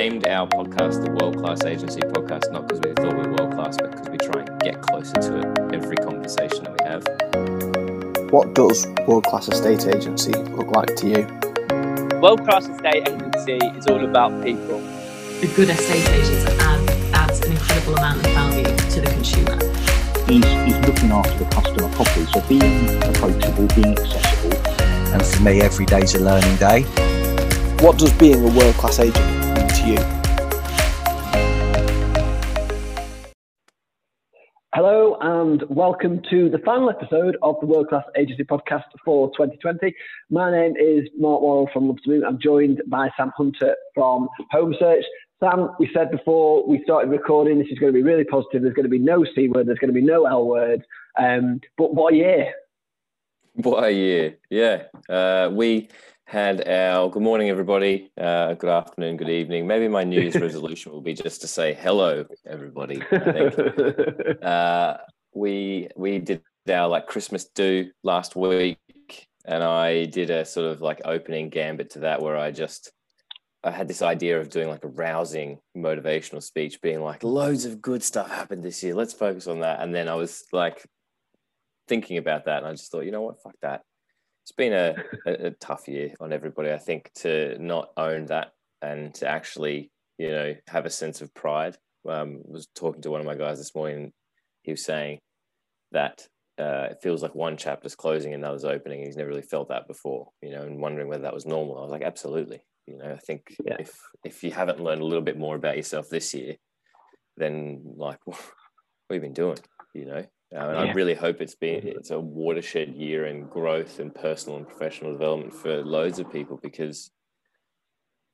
named our podcast the World Class Agency Podcast not because we thought we were world class, but because we try and get closer to it every conversation that we have. What does world class estate agency look like to you? World class estate agency is all about people. A good estate agent add, adds an incredible amount of value to the consumer. He's, he's looking after the customer properly, so being approachable, being accessible. And for me, every day's a learning day. What does being a world class agent mean to you? Hello and welcome to the final episode of the World Class Agency Podcast for 2020. My name is Mark Worrell from Love to Move. I'm joined by Sam Hunter from Home Search. Sam, we said before we started recording, this is going to be really positive. There's going to be no C word, there's going to be no L word. Um, but what a year! What a year! Yeah, uh, we had our good morning, everybody. Uh, good afternoon, good evening. Maybe my New Year's resolution will be just to say hello, everybody. I think uh, we we did our like Christmas do last week, and I did a sort of like opening gambit to that where I just I had this idea of doing like a rousing motivational speech, being like, loads of good stuff happened this year. Let's focus on that. And then I was like thinking about that, and I just thought, you know what, fuck that it's been a, a, a, tough year on everybody. I think to not own that and to actually, you know, have a sense of pride. Um, was talking to one of my guys this morning. He was saying that uh, it feels like one chapter's closing, and another's opening. He's never really felt that before, you know, and wondering whether that was normal. I was like, absolutely. You know, I think yeah. if if you haven't learned a little bit more about yourself this year, then like, what have you been doing? You know, um, and yeah. I really hope it's been it's a watershed year in growth and personal and professional development for loads of people because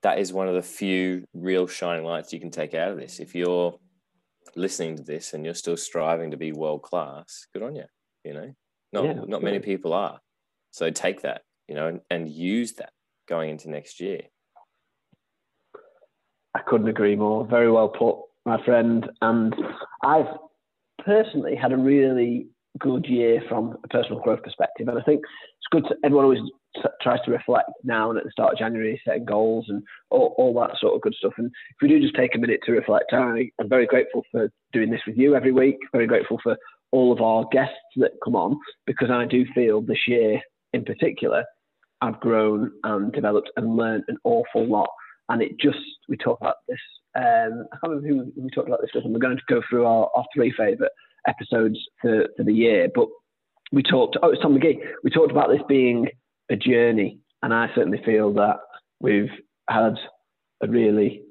that is one of the few real shining lights you can take out of this. If you're listening to this and you're still striving to be world class, good on you. You know, not yeah, not many people are. So take that, you know, and, and use that going into next year. I couldn't agree more. Very well put, my friend. And I've personally had a really good year from a personal growth perspective, and I think it's good. To, everyone always tries to reflect now and at the start of January, setting goals and all, all, that sort of good stuff. And if we do just take a minute to reflect, I, I'm very grateful for doing this with you every week. Very grateful for all of our guests that come on because I do feel this year in particular, I've grown and developed and learned an awful lot. And it just, we talked about this um, I can't remember who we talked about this with, and we're going to go through our, our three favourite episodes for, for the year. But we talked, oh, it's Tom McGee. We talked about this being a journey, and I certainly feel that we've had a really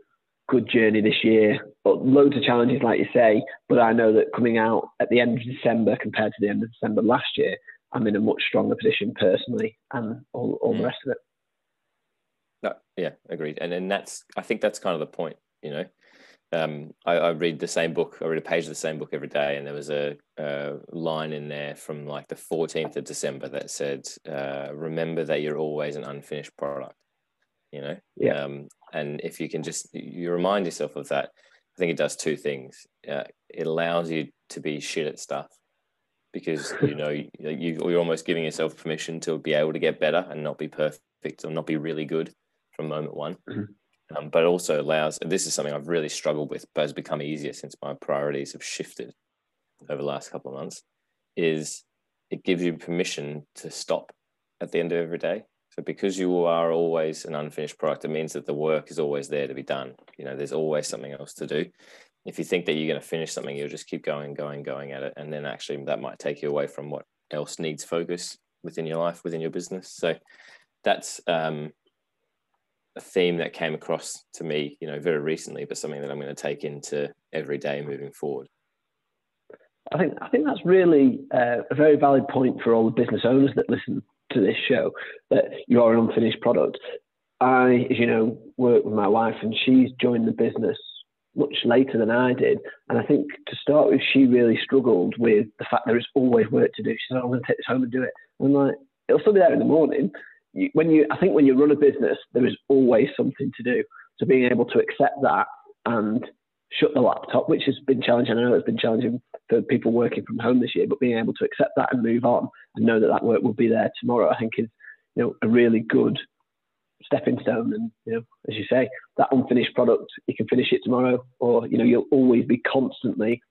good journey this year, but loads of challenges, like you say. But I know that coming out at the end of December compared to the end of December last year, I'm in a much stronger position personally and all, all mm. the rest of it. No, yeah, agreed. And and that's I think that's kind of the point you know? Um, I, I, read the same book i read a page of the same book every day and there was a, a line in there from like the 14th of december that said uh, remember that you're always an unfinished product you know? Yeah. Um, and if you can just you remind yourself of that i think it does two things. Uh, it allows you to be shit at stuff because you know you, you're almost giving yourself permission to be able to get better and not be perfect or not be really good from moment one mm-hmm um, but it also allows, and this is something I've really struggled with, but has become easier since my priorities have shifted over the last couple of months, is it gives you permission to stop at the end of every day. So because you are always an unfinished product, it means that the work is always there to be done. You know, there's always something else to do. If you think that you're going to finish something, you'll just keep going, going, going at it, and then actually that might take you away from what else needs focus within your life, within your business. So that's um, a theme that came across to me, you know, very recently, but something that I'm going to take into every day moving forward. I think I think that's really uh, a very valid point for all the business owners that listen to this show. That you are an unfinished product. I, as you know, work with my wife, and she's joined the business much later than I did. And I think to start with, she really struggled with the fact there is always work to do. She said, "I'm going to take this home and do it." And I'm like, "It'll still be there in the morning." You, when you, I think when you run a business, there is always something to do. So being able to accept that and shut the laptop, which has been challenging. I know it's been challenging for people working from home this year, but being able to accept that and move on and know that that work will be there tomorrow, I think is, you know, a really good stepping stone. And you know, as you say, that unfinished product, you can finish it tomorrow, or you know, you'll always be constantly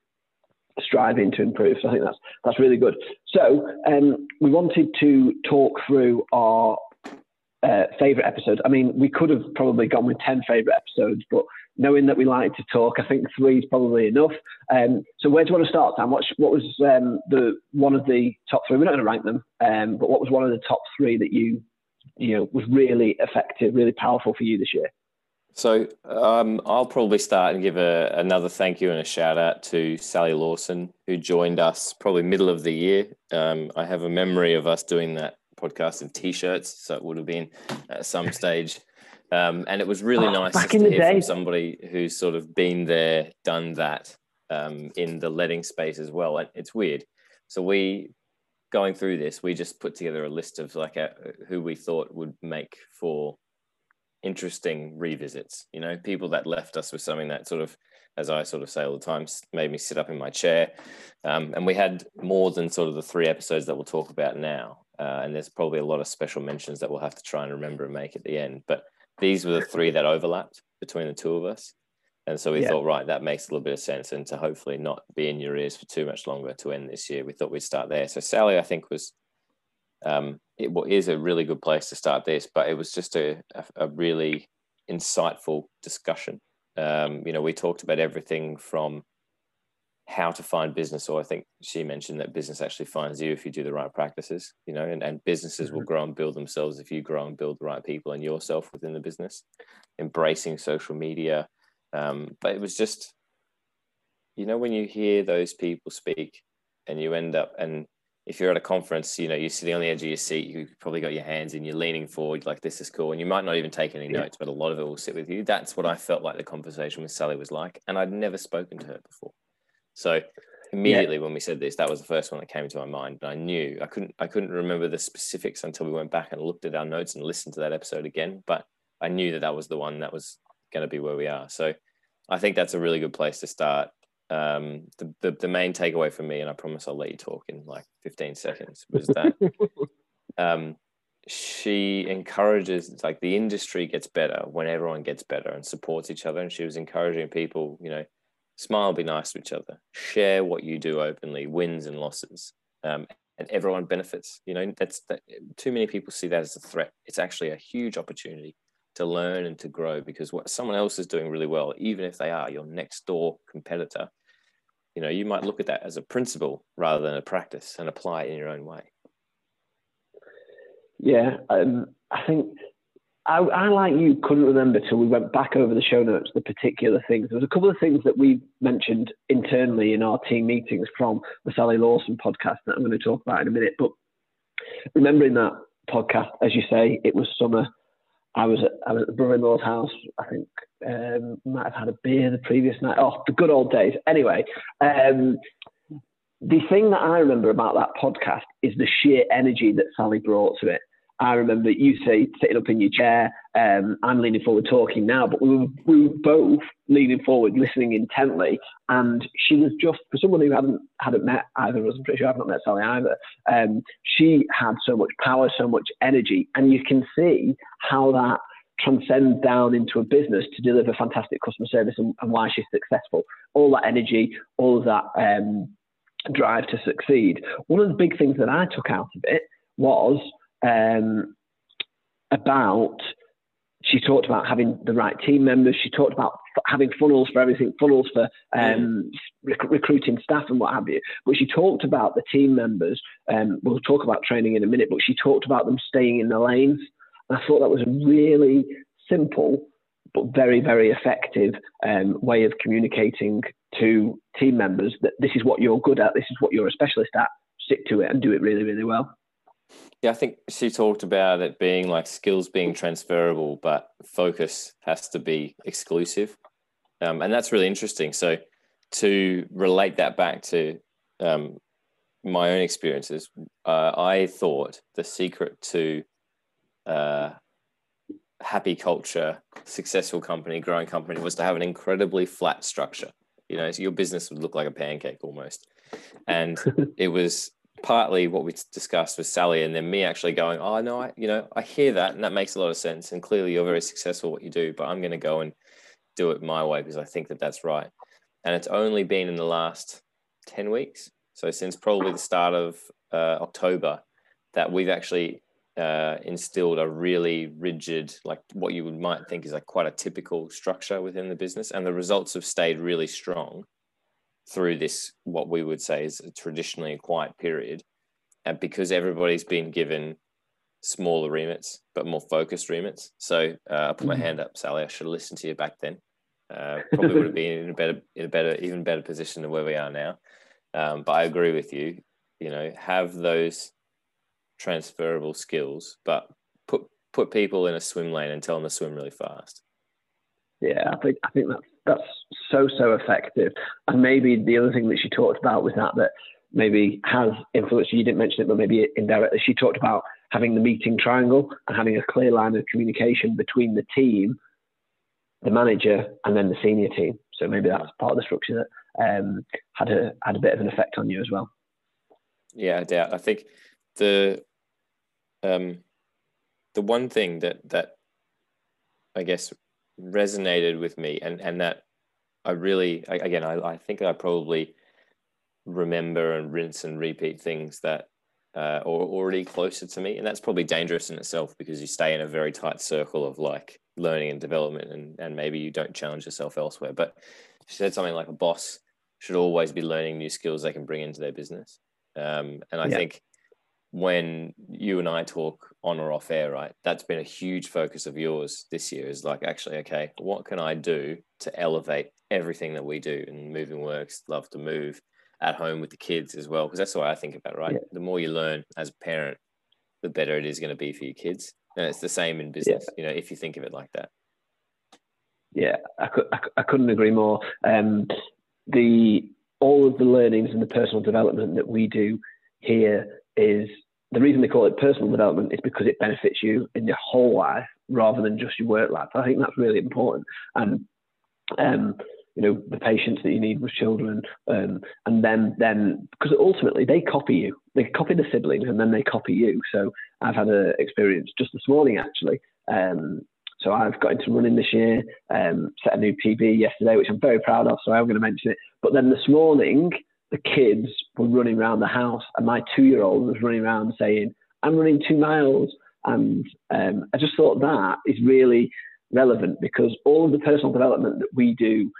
striving to improve. So I think that's that's really good. So um, we wanted to talk through our uh, favorite episodes. I mean, we could have probably gone with ten favorite episodes, but knowing that we like to talk, I think three is probably enough. Um, so where do you want to start, Sam? What, what was um, the one of the top three? We're not going to rank them, um, but what was one of the top three that you you know was really effective, really powerful for you this year? So um, I'll probably start and give a, another thank you and a shout out to Sally Lawson, who joined us probably middle of the year. Um, I have a memory of us doing that podcast in t-shirts, so it would have been at some stage. Um, and it was really Oh, nice to hear day. from somebody who's sort of been there, done that um, in the letting space as well. And it's weird. So we, going through this, we just put together a list of like a, who we thought would make for interesting revisits. You know, people that left us with something that sort of, as I sort of say all the time, made me sit up in my chair. Um, and we had more than sort of the three episodes that we'll talk about now. Uh, and there's probably a lot of special mentions that we'll have to try and remember and make at the end. But these were the three that overlapped between the two of us. And so we Yeah. thought, right, that makes a little bit of sense. And to hopefully not be in your ears for too much longer to end this year, we thought we'd start there. So Sally, I think, was um, it is a really good place to start this, but it was just a, a, a really insightful discussion. Um, you know, we talked about everything from how to find business, or I think she mentioned that business actually finds you if you do the right practices, you know, and, and businesses will grow and build themselves if you grow and build the right people and yourself within the business, embracing social media. Um, but it was just, you know, when you hear those people speak and you end up, and if you're at a conference, you know, you're sitting on the edge of your seat, you've probably got your hands in, you're leaning forward, like this is cool. And you might not even take any Yeah. notes, but a lot of it will sit with you. That's what I felt like the conversation with Sally was like. And I'd never spoken to her before. So immediately when we said this, that was the first one that came to my mind. And I knew I couldn't I couldn't remember the specifics until we went back and looked at our notes and listened to that episode again. But I knew that that was the one that was going to be where we are. So I think that's a really good place to start. Um, the, the the main takeaway for me, and I promise I'll let you talk in like 15 seconds, was that um, she encourages like the industry gets better when everyone gets better and supports each other. And she was encouraging people, you know, smile, be nice to each other, share what you do openly, wins and losses, um, and everyone benefits. You know, that's that. Too many people see that as a threat. It's actually a huge opportunity to learn and to grow because what someone else is doing really well, even if they are your next door competitor, you know, you might look at that as a principle rather than a practice and apply it in your own way. Yeah, um, I think I, I, like you, couldn't remember till we went back over the show notes the particular things. There was a couple of things that we mentioned internally in our team meetings from the Sally Lawson podcast that I'm going to talk about in a minute. But remembering that podcast, as you say, it was summer. I was at, I was at the brother-in-law's house. I think um, might have had a beer the previous night. Oh, the good old days. Anyway, um, the thing that I remember about that podcast is the sheer energy that Sally brought to it. I remember you say sitting up in your chair. Um, I'm leaning forward talking now, but we were, we were both leaning forward, listening intently. And she was just for someone who hadn't hadn't met either of us. I'm pretty sure I've not met Sally either. Um, she had so much power, so much energy, and you can see how that transcends down into a business to deliver fantastic customer service and, and why she's successful. All that energy, all of that. Um, drive to succeed. One of the big things that I took out of it was um, about she talked about having the right team members. She talked about f- having funnels for everything, funnels for um, rec- recruiting staff and what have you. But she talked about the team members. Um, we'll talk about training in a minute, but she talked about them staying in the lanes. I thought that was a really simple but very, very effective um, way of communicating to team members that this is what you're good at, this is what you're a specialist at, stick to it and do it really, really well. Yeah, I think she talked about it being like skills being transferable, but focus has to be exclusive. Um, and that's really interesting. So, to relate that back to um, my own experiences, uh, I thought the secret to uh, happy culture, successful company, growing company was to have an incredibly flat structure. You know, so your business would look like a pancake almost. And it was partly what we discussed with Sally, and then me actually going, "Oh no, I you know I hear that, and that makes a lot of sense. And clearly, you're very successful at what you do, but I'm going to go and do it my way because I think that that's right." And it's only been in the last ten weeks, so since probably the start of uh, October, that we've actually uh, instilled a really rigid, like what you would might think is like quite a typical structure within the business, and the results have stayed really strong through this what we would say is a traditionally a quiet period, and because everybody's been given smaller remits but more focused remits. So uh, I put my mm-hmm. hand up, Sally. I should have listened to you back then. Uh, probably would have been in a better, in a better, even better position than where we are now. Um, but I agree with you. You know, have those transferable skills, but put put people in a swim lane and tell them to swim really fast. Yeah, I think I think that's that's so so effective. And maybe the other thing that she talked about was that that maybe has influenced you. Didn't mention it, but maybe indirectly, she talked about having the meeting triangle and having a clear line of communication between the team, the manager, and then the senior team. So maybe that's part of the structure that um, had a had a bit of an effect on you as well. Yeah, I doubt. I think the um, the one thing that that I guess resonated with me and and that I really again I, I think I probably remember and rinse and repeat things that uh, are already closer to me. And that's probably dangerous in itself because you stay in a very tight circle of like learning and development and, and maybe you don't challenge yourself elsewhere. But she said something like a boss should always be learning new skills they can bring into their business. Um, and I yeah. think when you and I talk on or off air, right? That's been a huge focus of yours this year is like, actually, okay, what can I do to elevate everything that we do? And moving works, love to move at home with the kids as well. Because that's what I think about, it, right? Yeah. The more you learn as a parent, the better it is going to be for your kids. And it's the same in business, yeah. you know, if you think of it like that. Yeah, I, could, I, I couldn't agree more. Um, the all of the learnings and the personal development that we do here is the reason they call it personal development is because it benefits you in your whole life rather than just your work life. I think that's really important. And um, you know the patience that you need with children, um, and then then because ultimately they copy you. They copy the siblings, and then they copy you. So I've had an experience just this morning actually. Um, so I've got into running this year, um, set a new PB yesterday, which I'm very proud of. So I'm going to mention it. But then this morning, the kids were running around the house, and my two-year-old was running around saying, "I'm running two miles." And um, I just thought that is really relevant because all of the personal development that we do,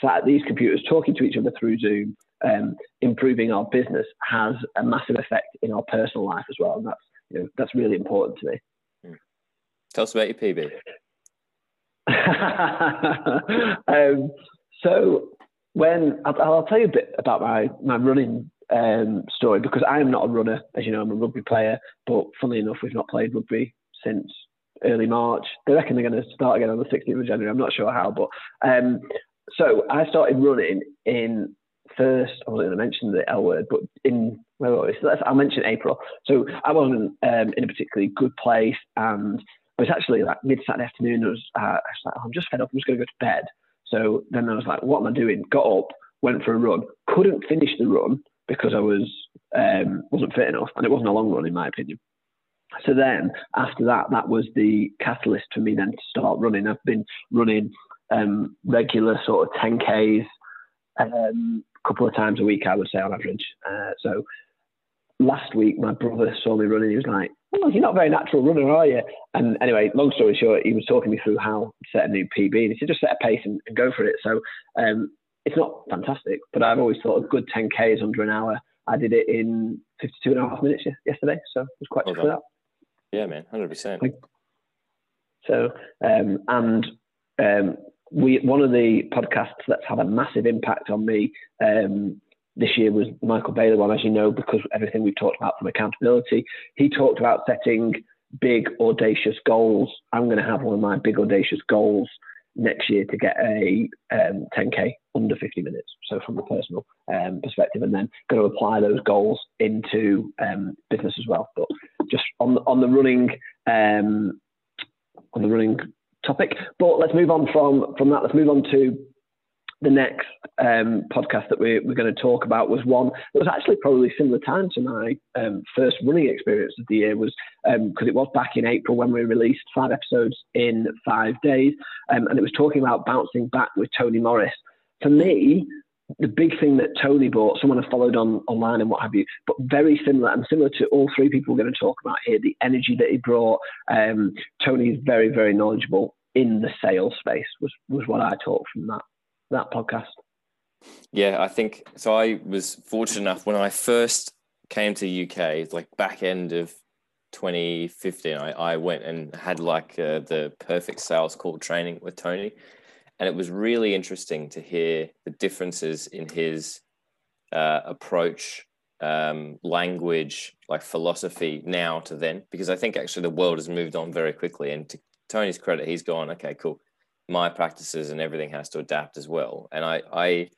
sat at these computers, talking to each other through Zoom, um, improving our business, has a massive effect in our personal life as well, and that's you know, that's really important to me. Hmm. Tell us about your PB. um, so when I'll, I'll, tell you a bit about my my running um, story because I am not a runner, as you know, I'm a rugby player. But funnily enough, we've not played rugby since early March. They reckon they're going to start again on the 16th of January. I'm not sure how, but um, so I started running in first. I wasn't going to mention the L word, but in where was it? I'll mention April. So I wasn't um, in a particularly good place, and it was actually like mid Saturday afternoon. I was, uh, I was like, oh, I'm just fed up. I'm just going to go to bed. So then I was like, what am I doing? Got up, went for a run, couldn't finish the run because I was um, wasn't fit enough, and it wasn't a long run in my opinion. So then after that, that was the catalyst for me then to start running. I've been running um, regular sort of 10Ks um, a couple of times a week, I would say on average. Uh, so last week, my brother saw me running. He was like, "Oh, you're not a very natural runner, are you?" And anyway, long story short, he was talking me through how to set a new PB, and he said, "Just set a pace and, and go for it." So um, it's not fantastic, but I've always thought a good 10k is under an hour. I did it in 52 and a half minutes yesterday, so it was quite well that. Yeah, man, hundred percent. So, um, and um, we one of the podcasts that's had a massive impact on me um, this year was Michael Bailey one, as you know, because everything we've talked about from accountability. He talked about setting big, audacious goals. I'm going to have one of my big, audacious goals next year to get a um, 10k under 50 minutes. So from a personal um, perspective, and then going to apply those goals into um, business as well. But just on on the running um, on the running topic. But let's move on from from that. Let's move on to the next um, podcast that we're, we're going to talk about was one that was actually probably similar time to my um, first running experience of the year was because um, it was back in April when we released five episodes in five days, um, and it was talking about bouncing back with Tony Morris. For me, the big thing that Tony brought, someone I followed on online and what have you, but very similar and similar to all three people we're going to talk about here, the energy that he brought. Um, Tony is very, very knowledgeable in the sales space was was what I taught from that that podcast. Yeah, I think so. I was fortunate enough when I first came to UK, like back end of 2015, I, I went and had like uh, the perfect sales call training with Tony. And it was really interesting to hear the differences in his uh, approach, um, language, like philosophy now to then, because I think actually the world has moved on very quickly. And to Tony's credit, he's gone, okay, cool my practices and everything has to adapt as well. And I, I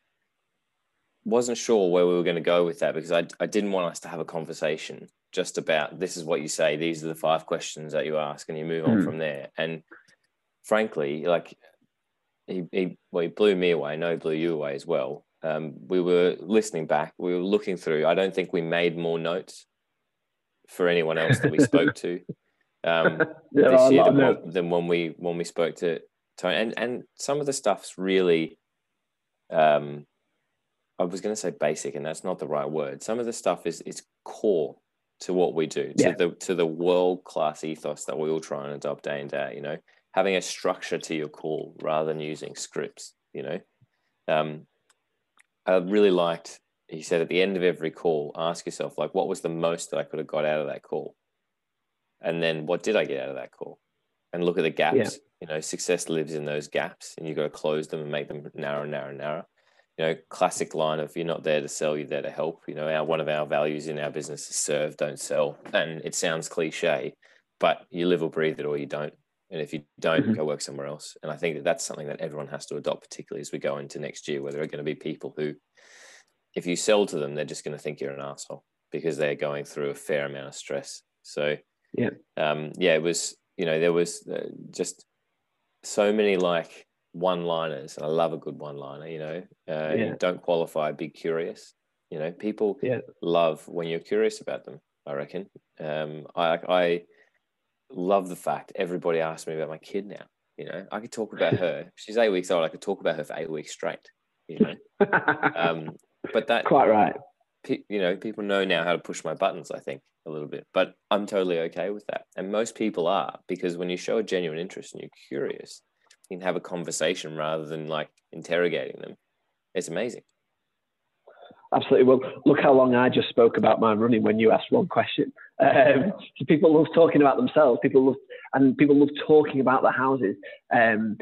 wasn't sure where we were going to go with that because I, I didn't want us to have a conversation just about this is what you say, these are the five questions that you ask, and you move on mm. from there. And frankly, like he, he, well, he blew me away. I know he blew you away as well. Um, we were listening back, we were looking through. I don't think we made more notes for anyone else that we spoke to um, yeah, this year than, than when we when we spoke to Tony, and and some of the stuff's really, um, I was going to say basic, and that's not the right word. Some of the stuff is is core to what we do, yeah. to the to the world class ethos that we all try and adopt day in day out. You know, having a structure to your call rather than using scripts. You know, um, I really liked. He said at the end of every call, ask yourself like, what was the most that I could have got out of that call, and then what did I get out of that call, and look at the gaps. Yeah you know success lives in those gaps and you've got to close them and make them narrow and narrow and narrow you know classic line of you're not there to sell you're there to help. You know our one of our values in our business is serve don't sell. And it sounds cliche but you live or breathe it or you don't. And if you don't mm-hmm. go work somewhere else. And i think that that's something that everyone has to adopt particularly as we go into next year where there are going to be people who if you sell to them they're just going to think you're an asshole because they're going through a fair amount of stress. So yeah. um yeah it was you know there was uh, just so many like one liners and i love a good one liner you know uh, yeah. don't qualify be curious you know people yeah. love when you're curious about them i reckon um, I, I love the fact everybody asks me about my kid now you know i could talk about her she's eight weeks old i could talk about her for eight weeks straight you know um, but that quite right you know people know now how to push my buttons i think a little bit but i'm totally okay with that. And most people are because when you show a genuine interest and you're curious you can have a conversation rather than like interrogating them. It's amazing. Absolutely. Well look how long i just spoke about my running when you asked one question. Um, so people love talking about themselves. People love and people love talking about their houses. Um,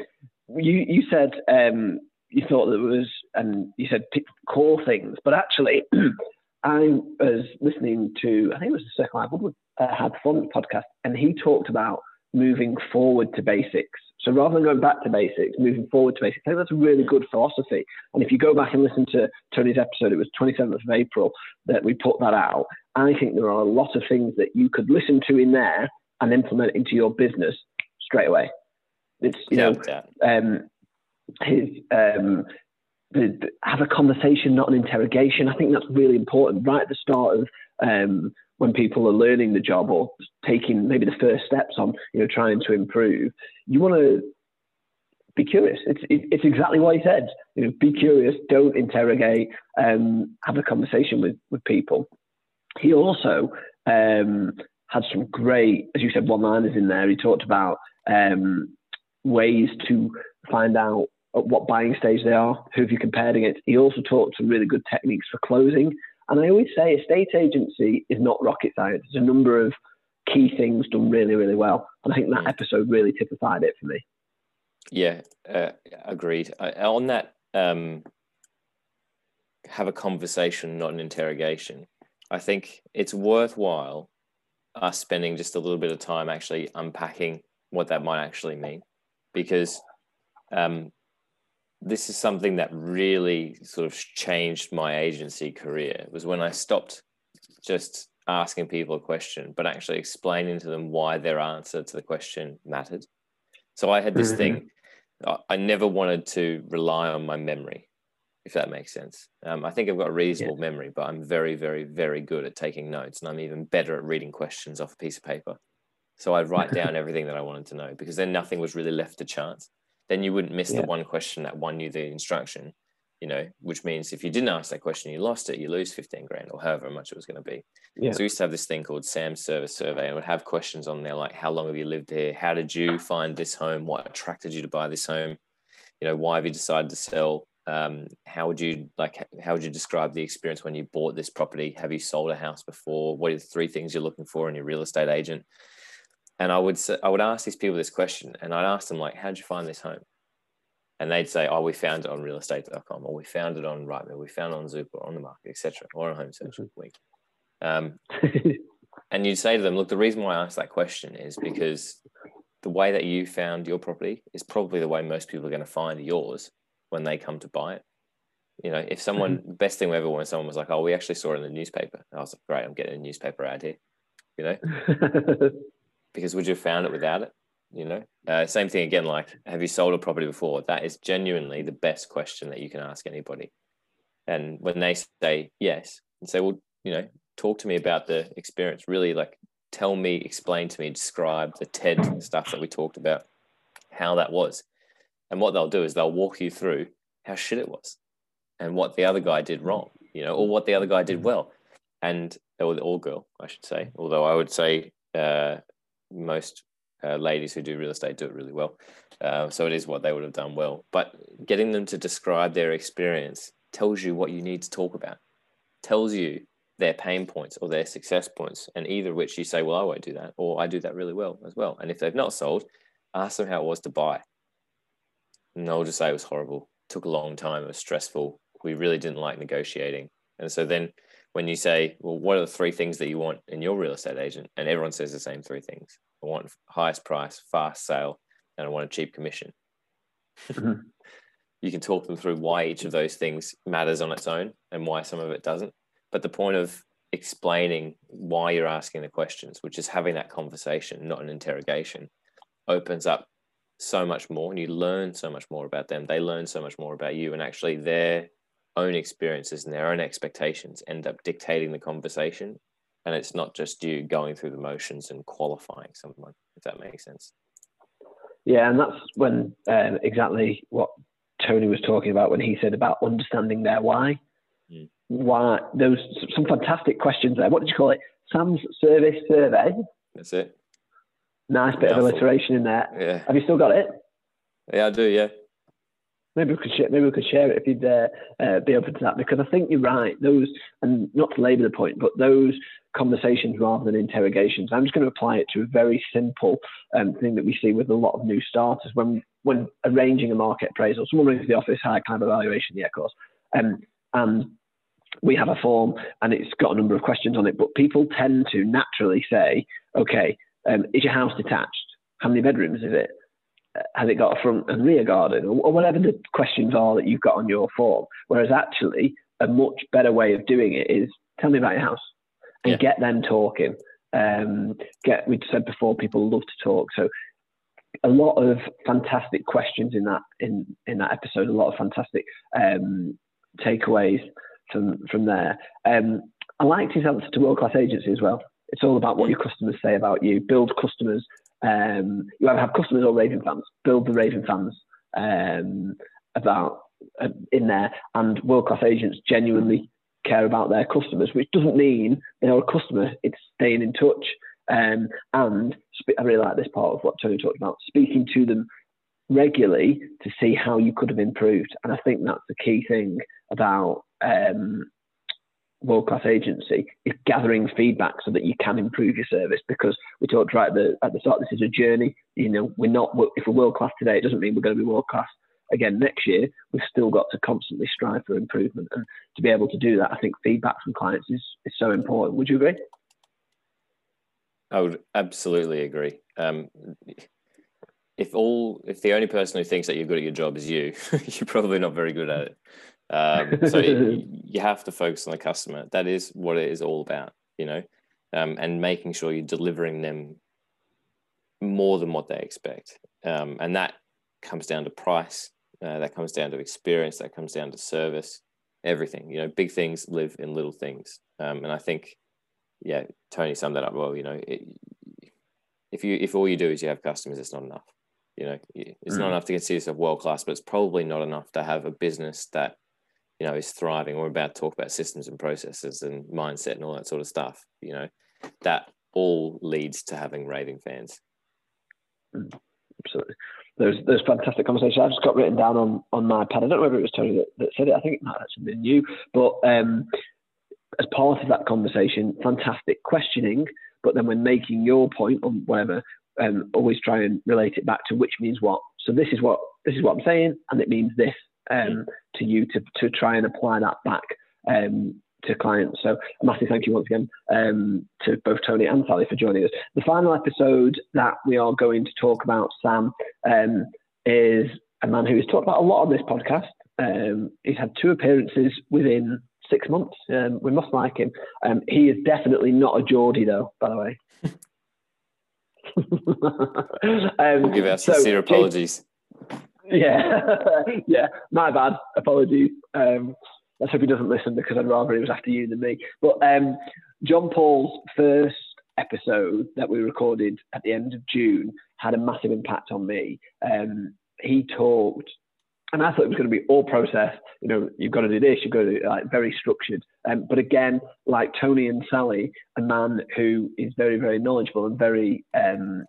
you you said um, you thought there was, and you said core things, but actually, I was listening to, I think it was the Sir Clive Woodward uh, had fun podcast, and he talked about moving forward to basics. So rather than going back to basics, moving forward to basics, I think that's a really good philosophy. And if you go back and listen to Tony's episode, it was 27th of April that we put that out. I think there are a lot of things that you could listen to in there and implement into your business straight away. It's you yeah, know, yeah. Um, his um, have a conversation, not an interrogation. I think that's really important right at the start of um, when people are learning the job or taking maybe the first steps on you know trying to improve. You want to be curious. It's it's exactly what he said. You know, be curious. Don't interrogate. Um, have a conversation with with people. He also um, had some great, as you said, one-liners in there. He talked about um, ways to find out at what buying stage they are, who have you compared against. He also talked some really good techniques for closing. And I always say estate agency is not rocket science. There's a number of key things done really, really well. And I think that mm. episode really typified it for me. Yeah, uh, agreed. I, on that, um, have a conversation, not an interrogation. I think it's worthwhile us spending just a little bit of time actually unpacking what that might actually mean, because um, this is something that really sort of changed my agency career it was when I stopped just asking people a question, but actually explaining to them why their answer to the question mattered. So I had this mm-hmm. thing, I never wanted to rely on my memory. if that makes sense. Um, I think I've got a reasonable yeah. memory, but I'm very, very, very good at taking notes, and I'm even better at reading questions off a piece of paper. So I'd write down everything that I wanted to know because then nothing was really left to chance. Then you wouldn't miss yeah. the one question that won you the instruction, you know, which means if you didn't ask that question, you lost it, you lose 15 grand or however much it was going to be. Yeah. So we used to have this thing called Sam's Service Survey and would have questions on there like, how long have you lived here? How did you find this home? What attracted you to buy this home? You know, why have you decided to sell? Um, how would you like, how would you describe the experience when you bought this property? Have you sold a house before? What are the three things you're looking for in your real estate agent? And I would say, I would ask these people this question and I'd ask them like, how'd you find this home? and they'd say, "Oh, we found it on realestate.com, or we found it on Rightmove, we found it on Zoop, or on the market, etc., or on Home Search mm-hmm. Week." Um, and you'd say to them, "Look, the reason why I asked that question is because the way that you found your property is probably the way most people are going to find yours when they come to buy it. You know, if someone, mm-hmm. best thing ever when someone was like, "Oh, we actually saw it in the newspaper," I was like, "Great, I'm getting a newspaper ad here," you know, because would you have found it without it? you know? Uh, same thing again like have you sold a property before? That is genuinely the best question that you can ask anybody. And when they say yes and say well you know talk to me about the experience really like tell me explain to me describe the TED stuff that we talked about how that was. And what they'll do is they'll walk you through how shit it was and what the other guy did wrong you know or what the other guy did well. And or the all girl i should say although i would say uh, most uh, ladies who do real estate do it really well. Uh, so it is what they would have done well. But getting them to describe their experience tells you what you need to talk about, tells you their pain points or their success points, and either which you say, well, I won't do that, or I do that really well as well. And if they've not sold, ask them how it was to buy. And they'll just say it was horrible, took a long time, it was stressful. We really didn't like negotiating. And so then when you say, well, what are the three things that you want in your real estate agent? And everyone says the same three things. I want highest price, fast sale, and I want a cheap commission. Mm-hmm. you can talk them through why each of those things matters on its own and why some of it doesn't. But the point of explaining why you're asking the questions, which is having that conversation, not an interrogation, opens up so much more and you learn so much more about them. They learn so much more about you, and actually their own experiences and their own expectations end up dictating the conversation. And it's not just you going through the motions and qualifying someone if that makes sense. Yeah and that's when um, exactly what tony was talking about when he said about understanding their why. Mm. why those some fantastic questions there. What did you call it? Sam's service survey. That's it. Nice bit of alliteration in there. Yeah. Have you still got it? Yeah i do yeah Maybe we could share, maybe we could share it if you'd uh, uh, be open to that because I think you're right. Those and not to labour the point, but those conversations rather than interrogations. I'm just going to apply it to a very simple um, thing that we see with a lot of new starters when when arranging a market appraisal. Someone rings the office, hi, kind of evaluation? Yeah, of course. Um, and we have a form and it's got a number of questions on it, but people tend to naturally say, okay, um, is your house detached? How many bedrooms is it? Has it got a front and rear garden or, whatever the questions are that you've got on your form. Whereas actually, a much better way of doing it is tell me about your house and yeah. get them talking. Um, get we said before, people love to talk, so a lot of fantastic questions in that in in that episode. A lot of fantastic um, takeaways from from there. Um, I liked his answer to world class agency as well. It's all about what your customers say about you. Build customers um, you either have customers or raving fans. Build the raving fans um, about uh, in there, and world class agents genuinely care about their customers, which doesn't mean they're a customer. It's staying in touch. Um, and I really like this part of what Tony talked about, speaking to them regularly to see how you could have improved. And I think that's the key thing about um, world class agency is gathering feedback so that you can improve your service because we talked right at the, at the start this is a journey. You know we're not if we're world class today it doesn't mean we're going to be world class again next year. We've still got to constantly strive for improvement and to be able to do that i think feedback from clients is, is so important. Would you agree? I would absolutely agree. Um, if all if the only person who thinks that you're good at your job is you you're probably not very good at it um, so it, you have to focus on the customer. That is what it is all about, you know, um, and making sure you're delivering them more than what they expect. Um, and that comes down to price, Uh, that comes down to experience. That comes down to service. Everything. You know, big things live in little things. Um, and I think, yeah, Tony summed that up well. You know, it, if you if all you do is you have customers, it's not enough. You know, it's Mm. not enough to consider yourself world class, but it's probably not enough to have a business that you know is thriving. We're about to talk about systems and processes and mindset and all that sort of stuff. You know, that all leads to having raving fans. Absolutely. There's there's fantastic conversation. I've just got written down on, on my pad. I don't know whether it was Tony that, that said it. I think it might actually been you. But um, as part of that conversation, fantastic questioning. But then when making your point on whatever, um, always try and relate it back to which means what. So this is what this is what I'm saying, and it means this um, to you to to try and apply that back um, to clients. So a massive thank you once again um, to both Tony and Sally for joining us. The final episode that we are going to talk about, Sam, um, is a man who has talked about a lot on this podcast. Um, he's had two appearances within six months. Um, we must like him. Um, he is definitely not a Geordie, though, by the way. We'll give our so, sincere apologies. Yeah, yeah, my bad. Apologies. Um, let's hope he doesn't listen because I'd rather he was after you than me. But um, John Paul's first episode that we recorded at the end of June had a massive impact on me. Um, he talked, and I thought it was going to be all process. You know, you've got to do this, you've got to do like very structured. Um, but again, like Tony and Sally, a man who is very, very knowledgeable and very um,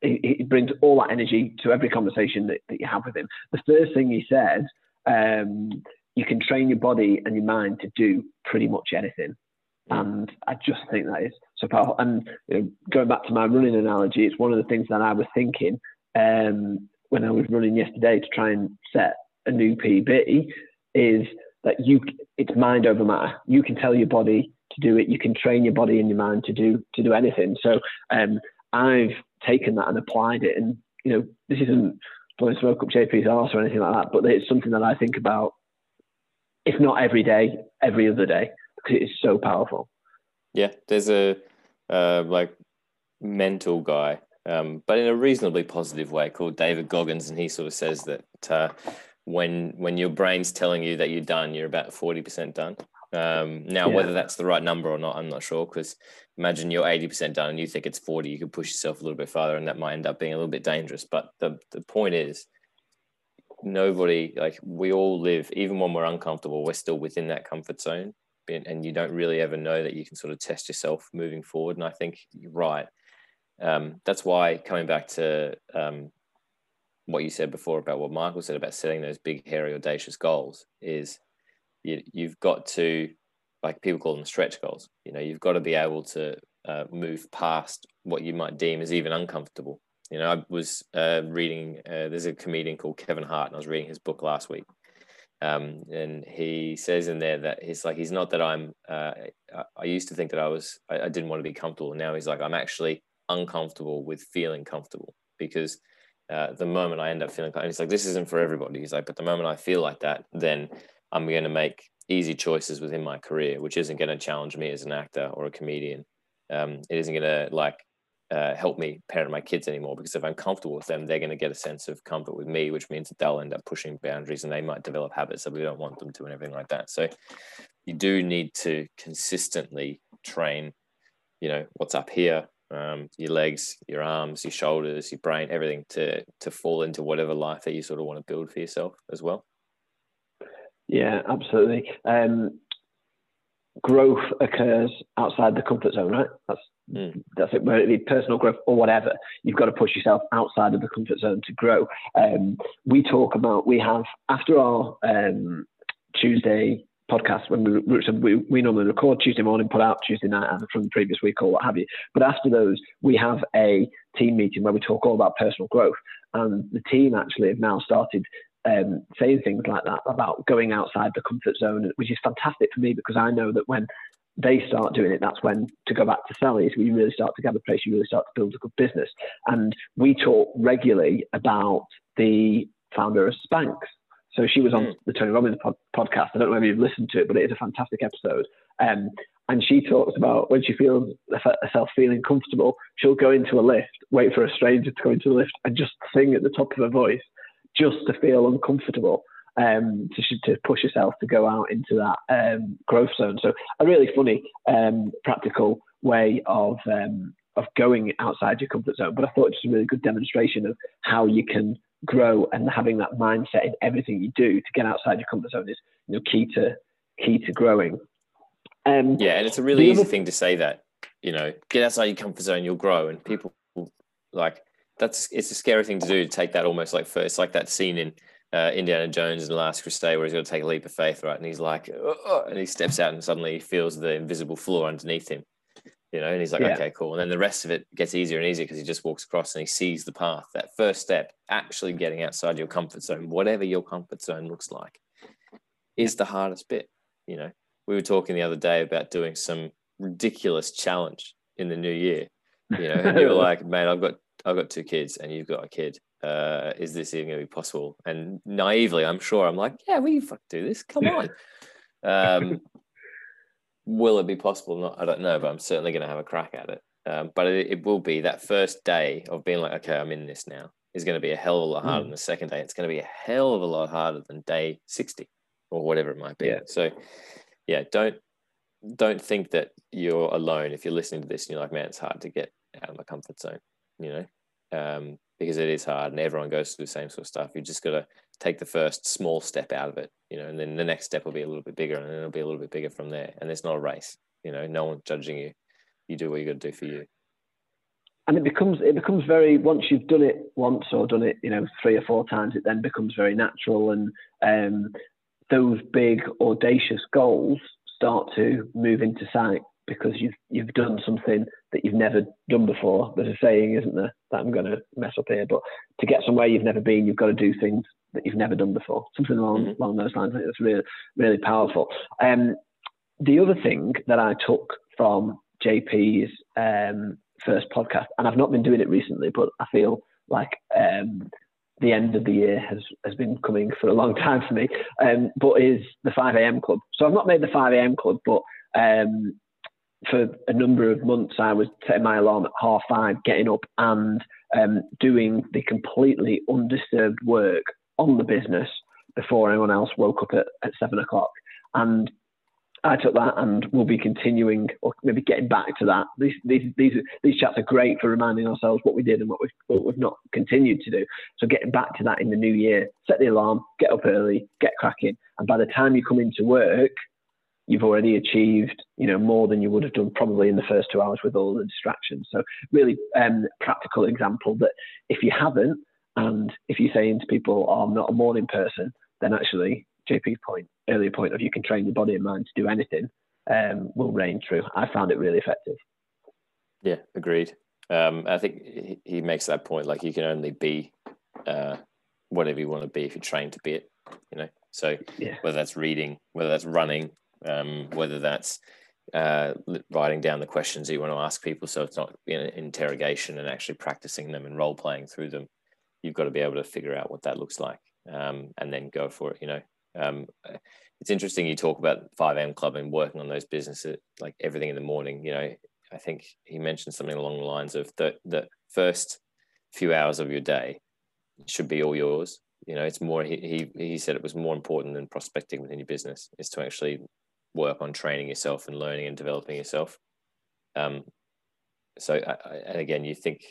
he, he brings all that energy to every conversation that, that you have with him. The first thing he said, um, you can train your body and your mind to do pretty much anything. And I just think that is so powerful. And you know, going back to my running analogy, it's one of the things that I was thinking um, when I was running yesterday to try and set a new PB is that you it's mind over matter. You can tell your body to do it. You can train your body and your mind to do to do anything. So um, I've taken that and applied it. And you know, this isn't blowing smoke up JP's arse or anything like that, but it's something that I think about, if not every day, every other day, because it is so powerful. Yeah, there's a uh, like mental guy, um, but in a reasonably positive way, called David Goggins, and he sort of says that uh, when when your brain's telling you that you're done, you're about forty percent done. Um, now, Yeah. whether that's the right number or not, I'm not sure. Because imagine you're eighty percent done and you think it's forty, you could push yourself a little bit farther, and that might end up being a little bit dangerous. But the the point is, nobody like we all live, even when we're uncomfortable, we're still within that comfort zone and you don't really ever know that you can sort of test yourself moving forward. And I think you're right. Um, that's why coming back to um, what you said before about what Michael said about setting those big, hairy, audacious goals is you, you've got to, like people call them stretch goals. You know, you've got to be able to uh, move past what you might deem as even uncomfortable. You know, I was uh, reading. Uh, there's a comedian called Kevin Hart, and I was reading his book last week um, and he says in there that he's like he's not that I'm. Uh, I, I used to think that I was I, I didn't want to be comfortable. Now he's like I'm actually uncomfortable with feeling comfortable because uh, the moment I end up feeling, and he's like this isn't for everybody. He's like, but the moment I feel like that, then I'm going to make easy choices within my career, which isn't going to challenge me as an actor or a comedian. Um, it isn't going to like uh, help me parent my kids anymore because if I'm comfortable with them, they're going to get a sense of comfort with me, which means that they'll end up pushing boundaries and they might develop habits that we don't want them to and everything like that. So you do need to consistently train, you know, what's up here, um, your legs, your arms, your shoulders, your brain, everything to to fall into whatever life that you sort of want to build for yourself as well. Yeah, absolutely. Um, growth occurs outside the comfort zone, right? That's Mm. that's it. Whether it be personal growth or whatever, you've got to push yourself outside of the comfort zone to grow. Um, we talk about we have after our um, Tuesday podcast when we, we we normally record Tuesday morning, put out Tuesday night from the previous week or what have you. But after those, we have a team meeting where we talk all about personal growth, and the team actually have now started um, saying things like that about going outside the comfort zone, which is fantastic for me because I know that when they start doing it, that's when, to go back to selling. Sally's, we really start to gather place, you really start to build a good business. And we talk regularly about the founder of Spanx. So she was on Mm. the Tony Robbins pod- podcast. I don't know whether you've listened to it, but it is a fantastic episode. Um, and she talks about when she feels herself feeling comfortable, she'll go into a lift, wait for a stranger to go into the lift, and just sing at the top of her voice, just to feel uncomfortable. Um, to, to push yourself to go out into that um, growth zone. So a really funny, um, practical way of um, of going outside your comfort zone. But I thought it was a really good demonstration of how you can grow and having that mindset in everything you do to get outside your comfort zone is you know key to key to growing. Um, yeah, and it's a really easy other... thing to say that you know get outside your comfort zone, you'll grow, and people like that's it's a scary thing to do to take that almost like first like that scene in uh, Indiana Jones and the Last Crusade where he's got to take a leap of faith, right? And he's like, oh, and he steps out and suddenly he feels the invisible floor underneath him you know, and he's like, yeah. okay, cool. And then the rest of it gets easier and easier because he just walks across and he sees the path. That first step, actually getting outside your comfort zone, whatever your comfort zone looks like, is the hardest bit. You know, we were talking the other day about doing some ridiculous challenge in the new year. You know, and you were like, man, I've got I've got two kids and you've got a kid. Uh, is this even going to be possible? And naively, I'm sure I'm like, yeah, we fuck do this. Come on. Um, will it be possible? Not, I don't know, but I'm certainly going to have a crack at it. Um, but it, it, will be that first day of being like, okay, I'm in this now is going to be a hell of a lot harder mm. than the second day. It's going to be a hell of a lot harder than day 60 or whatever it might be. Yeah. So yeah, don't, don't think that you're alone. If you're listening to this and you're like, man, it's hard to get out of my comfort zone, you know, um, because it is hard and everyone goes through the same sort of stuff. You just got to take the first small step out of it, you know, and then the next step will be a little bit bigger and then it'll be a little bit bigger from there. And it's not a race, you know, no one's judging you. You do what you got to do for you. And it becomes it becomes very once you've done it once or done it you know three or four times it then becomes very natural and um, those big audacious goals start to move into sight because you've you've done something that you've never done before. There's a saying, isn't there, that I'm going to mess up here, but to get somewhere you've never been, you've got to do things that you've never done before. Something along mm-hmm. along those lines. I think that's really really powerful. Um, the other thing that I took from JP's um, first podcast, and I've not been doing it recently, but I feel like um, the end of the year has, has been coming for a long time for me, um, but is the 5 a.m. club. So I've not made the 5 a.m. club, but um, for a number of months, I was setting my alarm at half five, getting up and um, doing the completely undisturbed work on the business before anyone else woke up at, at seven o'clock. And I took that and we'll be continuing or maybe getting back to that. These, these, these, these chats are great for reminding ourselves what we did and what we've, what we've not continued to do. So getting back to that in the new year, set the alarm, get up early, get cracking. And by the time you come into work, you've already achieved, you know, more than you would have done probably in the first two hours with all the distractions. So really um, practical example that if you haven't, and if you're saying to people, oh, I'm not a morning person, then actually JP's point, earlier point of you can train your body and mind to do anything um, will reign true. I found it really effective. Yeah, agreed. Um, I think he makes that point, like you can only be uh, whatever you want to be if you train to be it, you know? So yeah. whether that's reading, whether that's running, um, whether that's uh, writing down the questions you want to ask people so it's not you know, interrogation and actually practicing them and role playing through them. You've got to be able to figure out what that looks like um, and then go for it you know. Um, it's interesting you talk about 5am club and working on those businesses like everything in the morning you know. I think he mentioned something along the lines of the, the first few hours of your day should be all yours you know. It's more he, he he said it was more important than prospecting within your business is to actually work on training yourself and learning and developing yourself. Um, so, I, I, and again, you think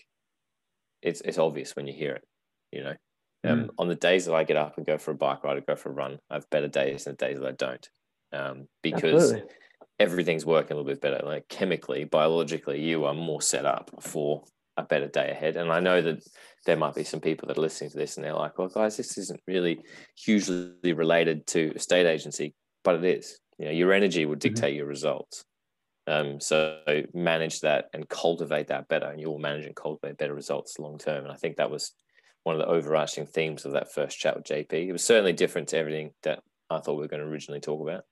it's it's obvious when you hear it. You know, um, mm. on the days that I get up and go for a bike ride or go for a run, I have better days than the days that I don't, um, because Absolutely. everything's working a little bit better. Like chemically, biologically, you are more set up for a better day ahead. And I know that there might be some people that are listening to this and they're like, well, guys, this isn't really hugely related to estate agency, but it is. You know, your energy will mm-hmm. dictate mm-hmm. your results. Um, so manage that and cultivate that better, and you will manage and cultivate better results long term. And I think that was one of the overarching themes of that first chat with JP. It was certainly different to everything that I thought we were going to originally talk about.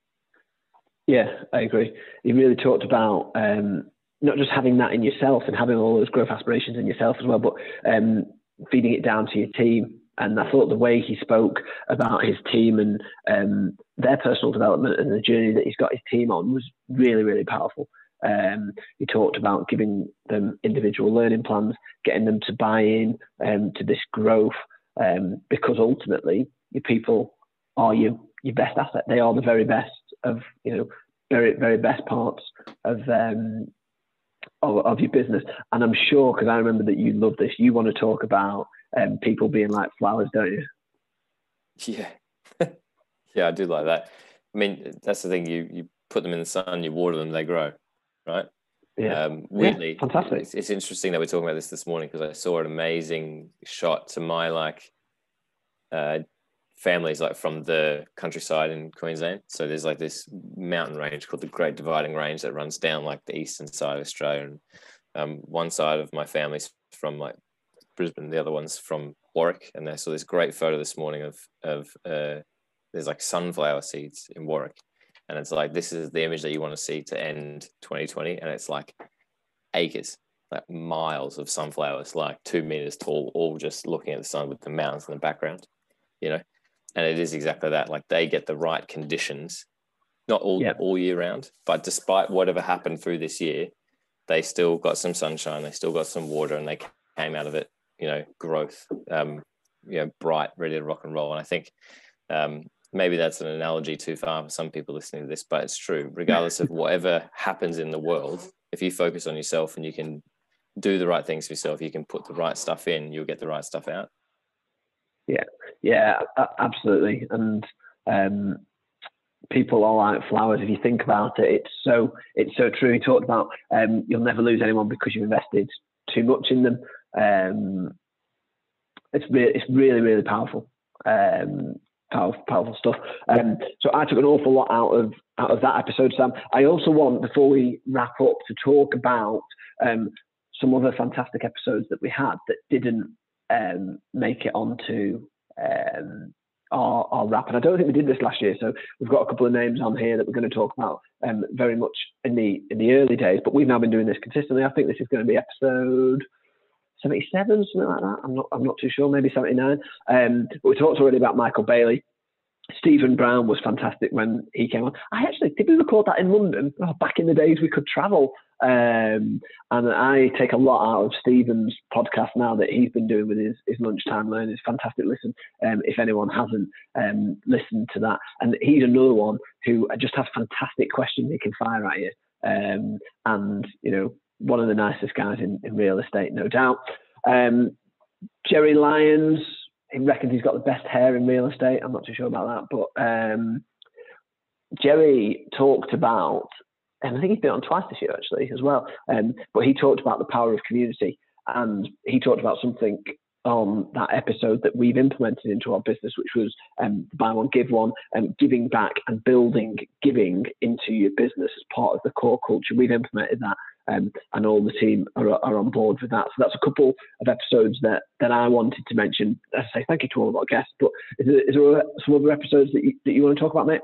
Yeah, I agree. He really talked about um, not just having that in yourself and having all those growth aspirations in yourself as well, but um, feeding it down to your team and I thought the way he spoke about his team and um, their personal development and the journey that he's got his team on was really, really powerful. Um, he talked about giving them individual learning plans, getting them to buy in um, to this growth, um, because ultimately your people are your your best asset. They are the very best of you know very very best parts of um, of, of your business. And I'm sure because I remember that you love this. You want to talk about um, people being like flowers, don't you? Yeah, yeah, I do like that. I mean, that's the thing. You you put them in the sun, you water them, they grow, right? Yeah. Um, weirdly, Yeah, fantastic. It's, it's interesting that we're talking about this this morning because I saw an amazing shot to my like uh, families like from the countryside in Queensland. So there's like this mountain range called the Great Dividing Range that runs down like the eastern side of Australia, and um, one side of my family's from like Brisbane, the other one's from Warwick, and I saw this great photo this morning of of uh, there's like sunflower seeds in Warwick, and it's like this is the image that you want to see to end 2020, and it's like acres, like miles of sunflowers, like two meters tall, all just looking at the sun with the mountains in the background, you know, and it is exactly that. Like they get the right conditions, not all Yeah. all year round, but despite whatever happened through this year, they still got some sunshine, they still got some water, and they came out of it, you know, growth, um, you know, bright, ready to rock and roll. And I think um, maybe that's an analogy too far for some people listening to this, but it's true. Regardless of whatever happens in the world, if you focus on yourself and you can do the right things for yourself, you can put the right stuff in, you'll get the right stuff out. Yeah, yeah absolutely. And um, people are like flowers. If you think about it, it's so it's so true. He talked about um, you'll never lose anyone because you've invested too much in them. Um, it's re- it's really really powerful. Um, powerful, powerful stuff. Um, so I took an awful lot out of out of that episode, Sam. I also want before we wrap up to talk about um, some other fantastic episodes that we had that didn't um, make it onto um, our, our wrap. And I don't think we did this last year, so we've got a couple of names on here that we're going to talk about um, very much in the in the early days. But we've now been doing this consistently. I think this is going to be episode. 77, something like that. I'm not. I'm not too sure. Maybe 79. Um, but we talked already about Michael Bailey. Stephen Brown was fantastic when he came on. I actually did we record that in London oh, back in the days we could travel. Um, and I take a lot out of Stephen's podcast now that he's been doing with his, his lunchtime learning. It's fantastic. Listen, um, if anyone hasn't um, listened to that, and he's another one who just has fantastic questions he can fire at you. Um, and you know, one of the nicest guys in, in real estate, no doubt. Um, Jerry Lyons, he reckons he's got the best hair in real estate. I'm not too sure about that, but um, Jerry talked about, and I think he's been on twice this year actually as well. Um, but he talked about the power of community, and he talked about something on that episode that we've implemented into our business, which was um, buy one, give one, and giving back and building giving into your business as part of the core culture. We've implemented that um, and all the team are, are on board with that. So that's a couple of episodes that, that I wanted to mention. As I say, thank you to all of our guests. But is there, is there some other episodes that you, that you want to talk about, mate?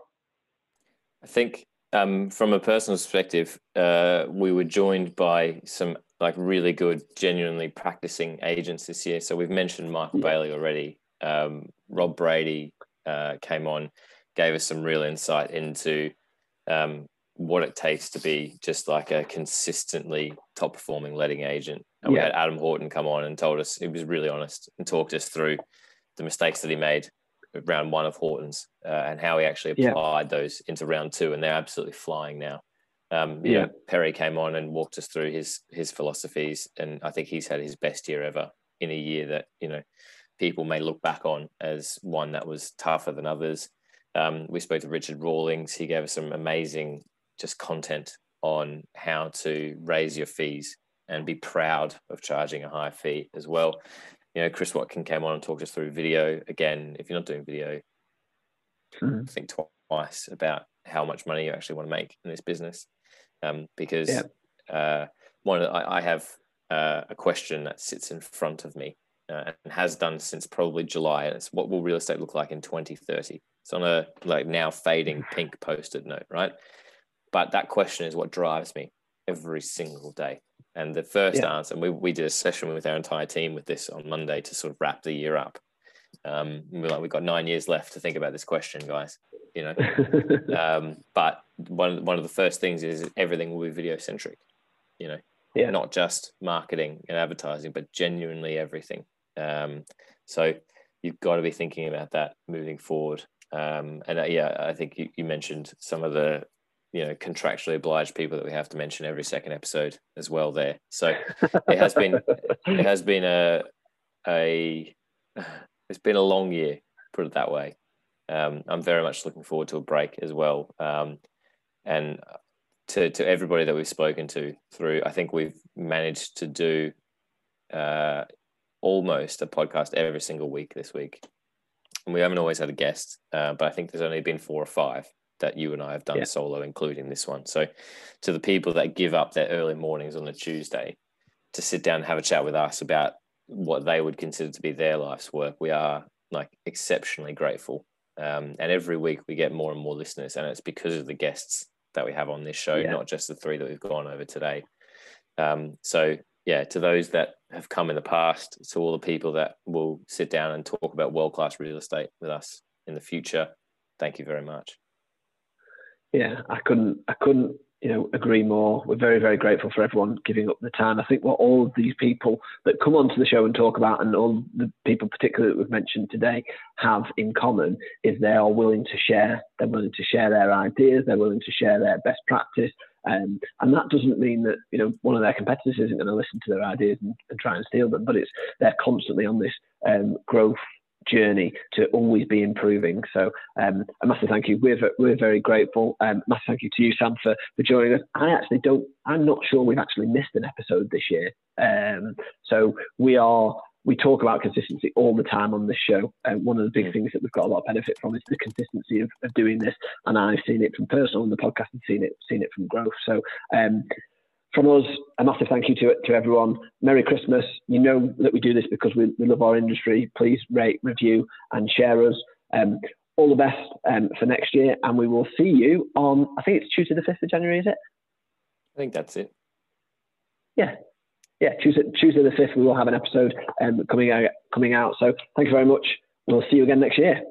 I think um, from a personal perspective, uh, we were joined by some like really good, genuinely practicing agents this year. So we've mentioned Michael Yeah. Bailey already. Um, Rob Brady uh, came on, gave us some real insight into um, what it takes to be just like a consistently top performing letting agent. And we had Adam Horton come on and told us he was really honest and talked us through the mistakes that he made round one of Horton's uh, and how he actually Yeah. applied those into round two, and they're absolutely flying now. Um, Yeah. know, Perry came on and walked us through his his philosophies, and I think he's had his best year ever in a year that you know people may look back on as one that was tougher than others. Um, we spoke to Richard Rawlings; he gave us some amazing just content on how to raise your fees and be proud of charging a high fee as well. You know, Chris Watkin came on and talked us through video. Again, if you're not doing video, Mhm. think twice about how much money you actually want to make in this business. Um, because Yeah. uh, one, I, I have uh, a question that sits in front of me uh, and has done since probably July. And it's what will real estate look like in 2030? It's on a like now fading pink post-it note, right? But that question is what drives me every single day. And the first Yeah. answer, and we, we did a session with our entire team with this on Monday to sort of wrap the year up. Um, we're like, we've got nine years left to think about this question, guys. You know, um, but one one of the first things is everything will be video centric. You know, Yeah. not just marketing and advertising, but genuinely everything. Um, so you've got to be thinking about that moving forward. Um, and uh, yeah, I think you, you mentioned some of the you know contractually obliged people that we have to mention every second episode as well there. So it has been it has been a a it's been a long year put it that way. Um, i'm very much looking forward to a break as well. Um, and to to everybody that we've spoken to through i think we've managed to do uh, almost a podcast every single week this week. And we haven't always had a guest uh, but i think there's only been four or five that you and I have done yeah. solo, including this one. So, to the people that give up their early mornings on a Tuesday to sit down and have a chat with us about what they would consider to be their life's work, we are like exceptionally grateful. Um, and every week we get more and more listeners, and it's because of the guests that we have on this show, yeah. not just the three that we've gone over today. Um, so, yeah, to those that have come in the past, to all the people that will sit down and talk about world class real estate with us in the future, thank you very much yeah, I couldn't, I couldn't, you know, agree more. We're very, very grateful for everyone giving up the time. I think what all of these people that come onto the show and talk about, and all the people particularly that we've mentioned today, have in common is they are willing to share. They're willing to share their ideas. They're willing to share their best practice. Um, and that doesn't mean that you know one of their competitors isn't going to listen to their ideas and, and, try and steal them, but it's they're constantly on this um, growth journey to always be improving. So um, a massive thank you. We're we're very grateful. Um, massive thank you to you, Sam, for for joining us. I actually don't. I'm not sure we've actually missed an episode this year. Um, so we are. We talk about consistency all the time on this show. And one of the big mm. things that we've got a lot of benefit from is the consistency of, of doing this. And I've seen it from personal on the podcast and seen it seen it from growth. So um, from us, a massive thank you to, to everyone. Merry Christmas. You know that we do this because we, we love our industry. Please rate, review, and share us. Um, all the best um, for next year, and we will see you on, I think it's Tuesday, the 5th of January, is it? I think that's it. Yeah. Yeah, Tuesday, Tuesday the 5th, we will have an episode um, coming, out, coming out. So thank you very much. We'll see you again next year.